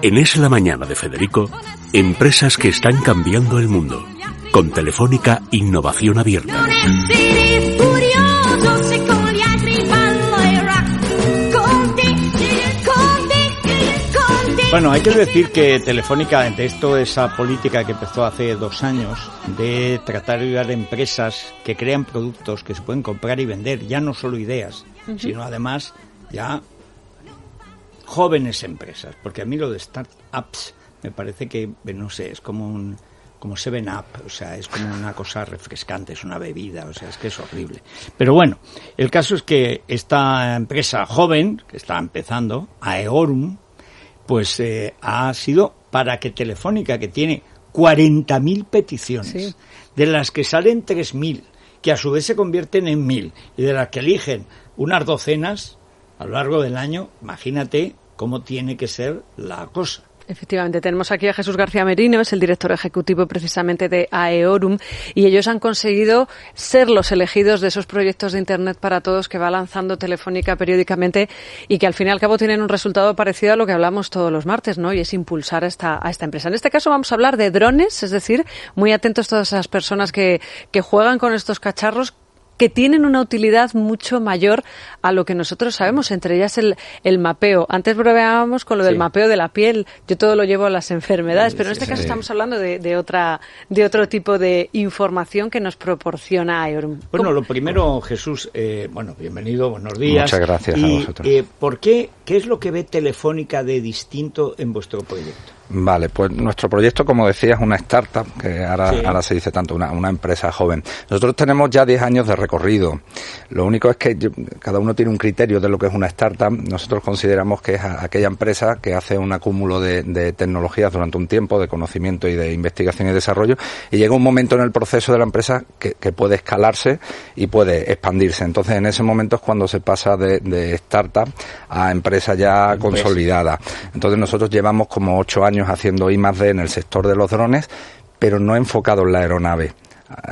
En Es la Mañana de Federico, empresas que están cambiando el mundo. Con Telefónica Innovación Abierta. Bueno, hay que decir que Telefónica esto esa política que empezó hace dos años de tratar de ayudar a empresas que crean productos que se pueden comprar y vender, ya no solo ideas, sino además ya jóvenes empresas, porque a mí lo de startups me parece que, no sé, es como un como Seven Up, o sea, es como una cosa refrescante, es una bebida, o sea, es que es horrible. Pero bueno, el caso es que esta empresa joven, que está empezando, Aeorum, pues eh, ha sido para que Telefónica, que tiene 40.000 peticiones, de las que salen 3.000, que a su vez se convierten en 1.000, y de las que eligen unas docenas a lo largo del año, imagínate cómo tiene que ser la cosa. Efectivamente, tenemos aquí a Jesús García Merino, es el director ejecutivo precisamente de AEORUM, y ellos han conseguido ser los elegidos de esos proyectos de Internet para todos que va lanzando Telefónica periódicamente y que al fin y al cabo tienen un resultado parecido a lo que hablamos todos los martes, ¿no? Y es impulsar a esta, a esta empresa. En este caso vamos a hablar de drones, es decir, muy atentos todas esas personas que, que juegan con estos cacharros que tienen una utilidad mucho mayor a lo que nosotros sabemos, entre ellas el, el mapeo. Antes bromeábamos con lo del mapeo de la piel, yo todo lo llevo a las enfermedades, pero en este caso estamos hablando de, de, otra, de otro tipo de información que nos proporciona Aerum. Bueno, lo primero, Jesús, eh, bueno, bienvenido, buenos días. Muchas gracias a vosotros. Eh, ¿Por qué, qué es lo que ve Telefónica de distinto en vuestro proyecto? Vale, pues nuestro proyecto, como decía, es una startup, que ahora, ahora se dice tanto, una, una, empresa joven. Nosotros tenemos ya 10 años de recorrido. Lo único es que cada uno tiene un criterio de lo que es una startup. Nosotros consideramos que es aquella empresa que hace un acúmulo de, de, tecnologías durante un tiempo, de conocimiento y de investigación y desarrollo, y llega un momento en el proceso de la empresa que, que puede escalarse y puede expandirse. Entonces, en ese momento es cuando se pasa de, de startup a empresa ya consolidada. Entonces, nosotros llevamos como 8 años haciendo I más D en el sector de los drones, pero no enfocado en la aeronave.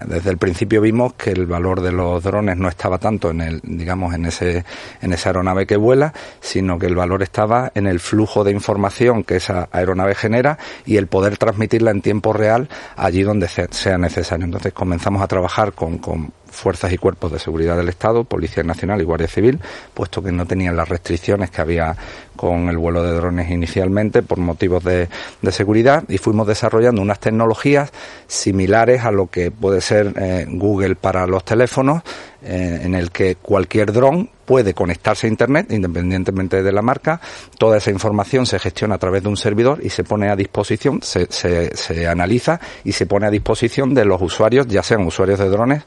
Desde el principio vimos que el valor de los drones no estaba tanto en el, digamos, en ese, en esa aeronave que vuela, sino que el valor estaba en el flujo de información que esa aeronave genera y el poder transmitirla en tiempo real allí donde sea necesario. Entonces comenzamos a trabajar con, con fuerzas y cuerpos de seguridad del Estado, Policía Nacional y Guardia Civil, puesto que no tenían las restricciones que había con el vuelo de drones inicialmente por motivos de, de seguridad y fuimos desarrollando unas tecnologías similares a lo que puede ser eh, Google para los teléfonos, eh, en el que cualquier dron puede conectarse a Internet, independientemente de la marca. Toda esa información se gestiona a través de un servidor y se pone a disposición, se, se, se analiza y se pone a disposición de los usuarios, ya sean usuarios de drones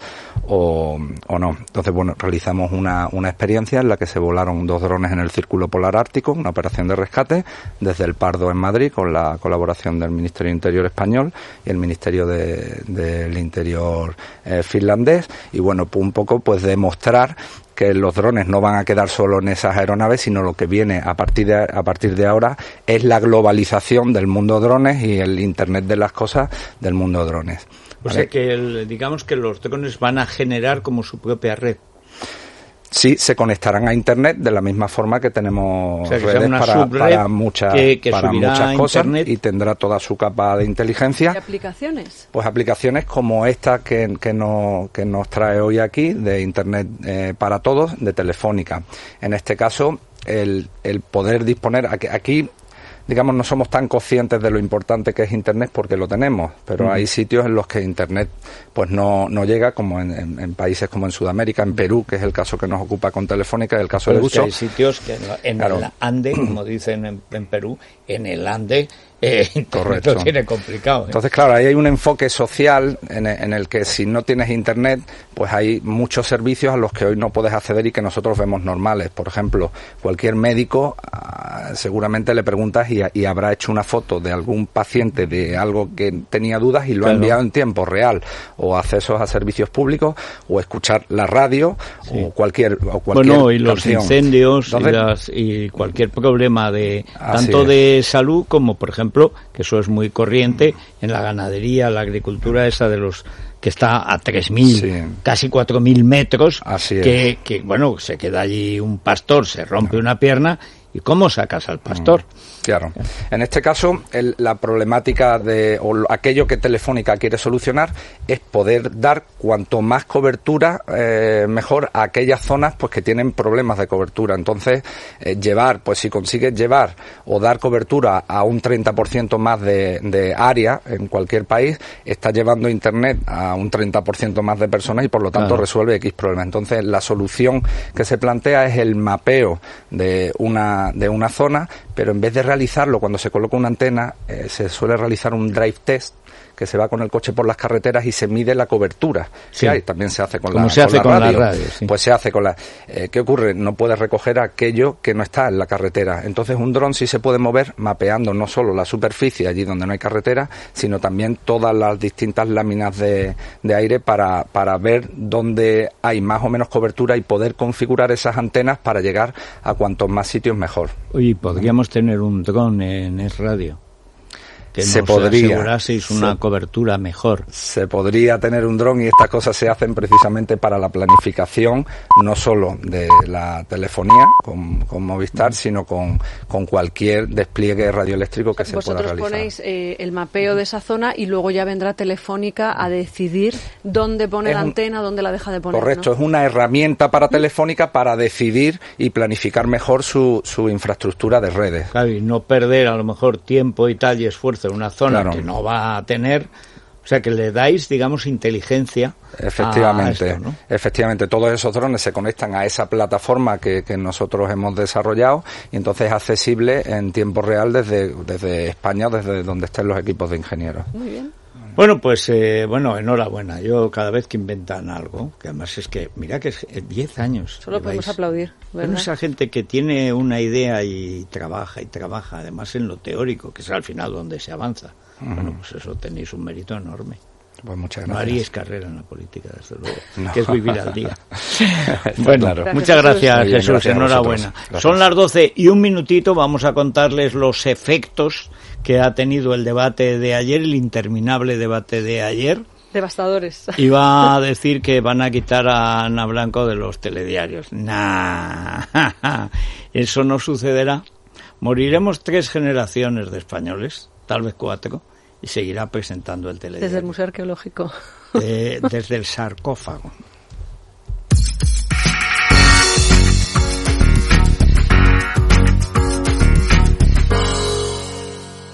o, o no. Entonces, bueno, realizamos una, una experiencia en la que se volaron dos drones en el Círculo Polar Ártico, una operación de rescate desde el Pardo en Madrid con la colaboración del Ministerio de Interior español y el Ministerio de, del Interior eh, finlandés. Y bueno, un poco pues demostrar que los drones no van a quedar solo en esas aeronaves, sino lo que viene a partir de, a partir de ahora es la globalización del mundo drones y el Internet de las cosas del mundo drones. O sea que el, digamos que los drones van a generar como su propia red sí se conectarán a internet de la misma forma que tenemos o sea, que redes para, para, muchas que, que para muchas cosas internet. y tendrá toda su capa de inteligencia. ¿Y aplicaciones? Pues aplicaciones como esta que, que, no, que nos trae hoy aquí de internet eh, para todos de Telefónica. En este caso el, el poder disponer aquí, aquí digamos, no somos tan conscientes de lo importante que es Internet porque lo tenemos, pero uh -huh. hay sitios en los que Internet pues no, no llega, como en, en, en, países como en Sudamérica, en Perú, que es el caso que nos ocupa con Telefónica, el caso pero de uso. hay sitios que en claro. el Ande, como dicen en, en Perú, en el Ande eh, Correcto. lo tiene complicado. ¿eh? Entonces, claro, ahí hay un enfoque social en el, en el, que si no tienes internet, pues hay muchos servicios a los que hoy no puedes acceder y que nosotros vemos normales. Por ejemplo, cualquier médico uh, seguramente le preguntas y, y, habrá hecho una foto de algún paciente de algo que tenía dudas y lo claro. ha enviado en tiempo real. O accesos a servicios públicos, o escuchar la radio, sí. o cualquier, o cualquier Bueno, y los canción. incendios Entonces, y, las, y, cualquier problema de tanto de salud como, por ejemplo, ejemplo, que eso es muy corriente en la ganadería, la agricultura esa de los que está a 3.000, sí. casi 4.000 metros, Así que, que, bueno, se queda allí un pastor, se rompe una pierna ¿Y cómo sacas al pastor? Mm, claro. En este caso, la problemática de o aquello que Telefónica quiere solucionar es poder dar cuanto más cobertura eh, mejor a aquellas zonas pues que tienen problemas de cobertura. Entonces, eh, llevar, pues si consigues llevar o dar cobertura a un 30% más de, de área en cualquier país, está llevando Internet a un 30% más de personas y por lo tanto resuelve X problemas. Entonces, la solución que se plantea es el mapeo de una, de una zona, pero en vez de realizarlo cuando se coloca una antena, eh, se suele realizar un drive test que se va con el coche por las carreteras y se mide la cobertura sí. hay. También se hace con la, se hace con la radio. Pues se hace con la... Eh, ¿Qué ocurre? No puedes recoger aquello que no está en la carretera. Entonces un dron sí se puede mover mapeando no solo la superficie allí donde no hay carretera, sino también todas las distintas láminas de, de aire para, para ver dónde hay más o menos cobertura y poder configurar esas antenas para llegar a cuantos más sitios mejor. Oye, podríamos tener un dron en Es Radio que se podría aseguraseis una cobertura mejor. Se podría tener un dron y estas cosas se hacen precisamente para la planificación no solo de la telefonía con, Movistar, sino con, con, cualquier despliegue radioeléctrico que se pueda realizar. Vosotros ponéis eh, el mapeo de esa zona y luego ya vendrá Telefónica a decidir dónde pone la antena, dónde la deja de poner. Correcto, es una herramienta para Telefónica para decidir y planificar mejor su, su infraestructura de redes. Claro, y no perder a lo mejor tiempo y tal y esfuerzo una zona que no va a tener. O sea, que le dais, digamos, inteligencia. Efectivamente, efectivamente. Todos esos drones se conectan a esa plataforma que, nosotros hemos desarrollado y entonces es accesible en tiempo real desde, desde España, desde donde estén los equipos de ingenieros. Muy bien. Bueno, pues eh, bueno, enhorabuena. Yo cada vez que inventan algo, que además es que, mira que es 10 años. Solo podemos aplaudir. Bueno, esa gente que tiene una idea y trabaja y trabaja, además en lo teórico, que es al final donde se avanza. Bueno, pues eso tenéis un mérito enorme. Pues muchas gracias. No haríais carrera en la política, desde luego, que es vivir al día. bueno, muchas gracias, Jesús, enhorabuena. Son las 12 y un minutito, vamos a contarles los efectos que ha tenido el debate de ayer, el interminable debate de ayer. Devastadores. Iba a decir que van a quitar a Ana Blanco de los telediarios. Nah, eso no sucederá. Moriremos tres generaciones de españoles, tal vez cuatro, y seguirá presentando el telediario. Desde el Museo Arqueológico. desde el sarcófago.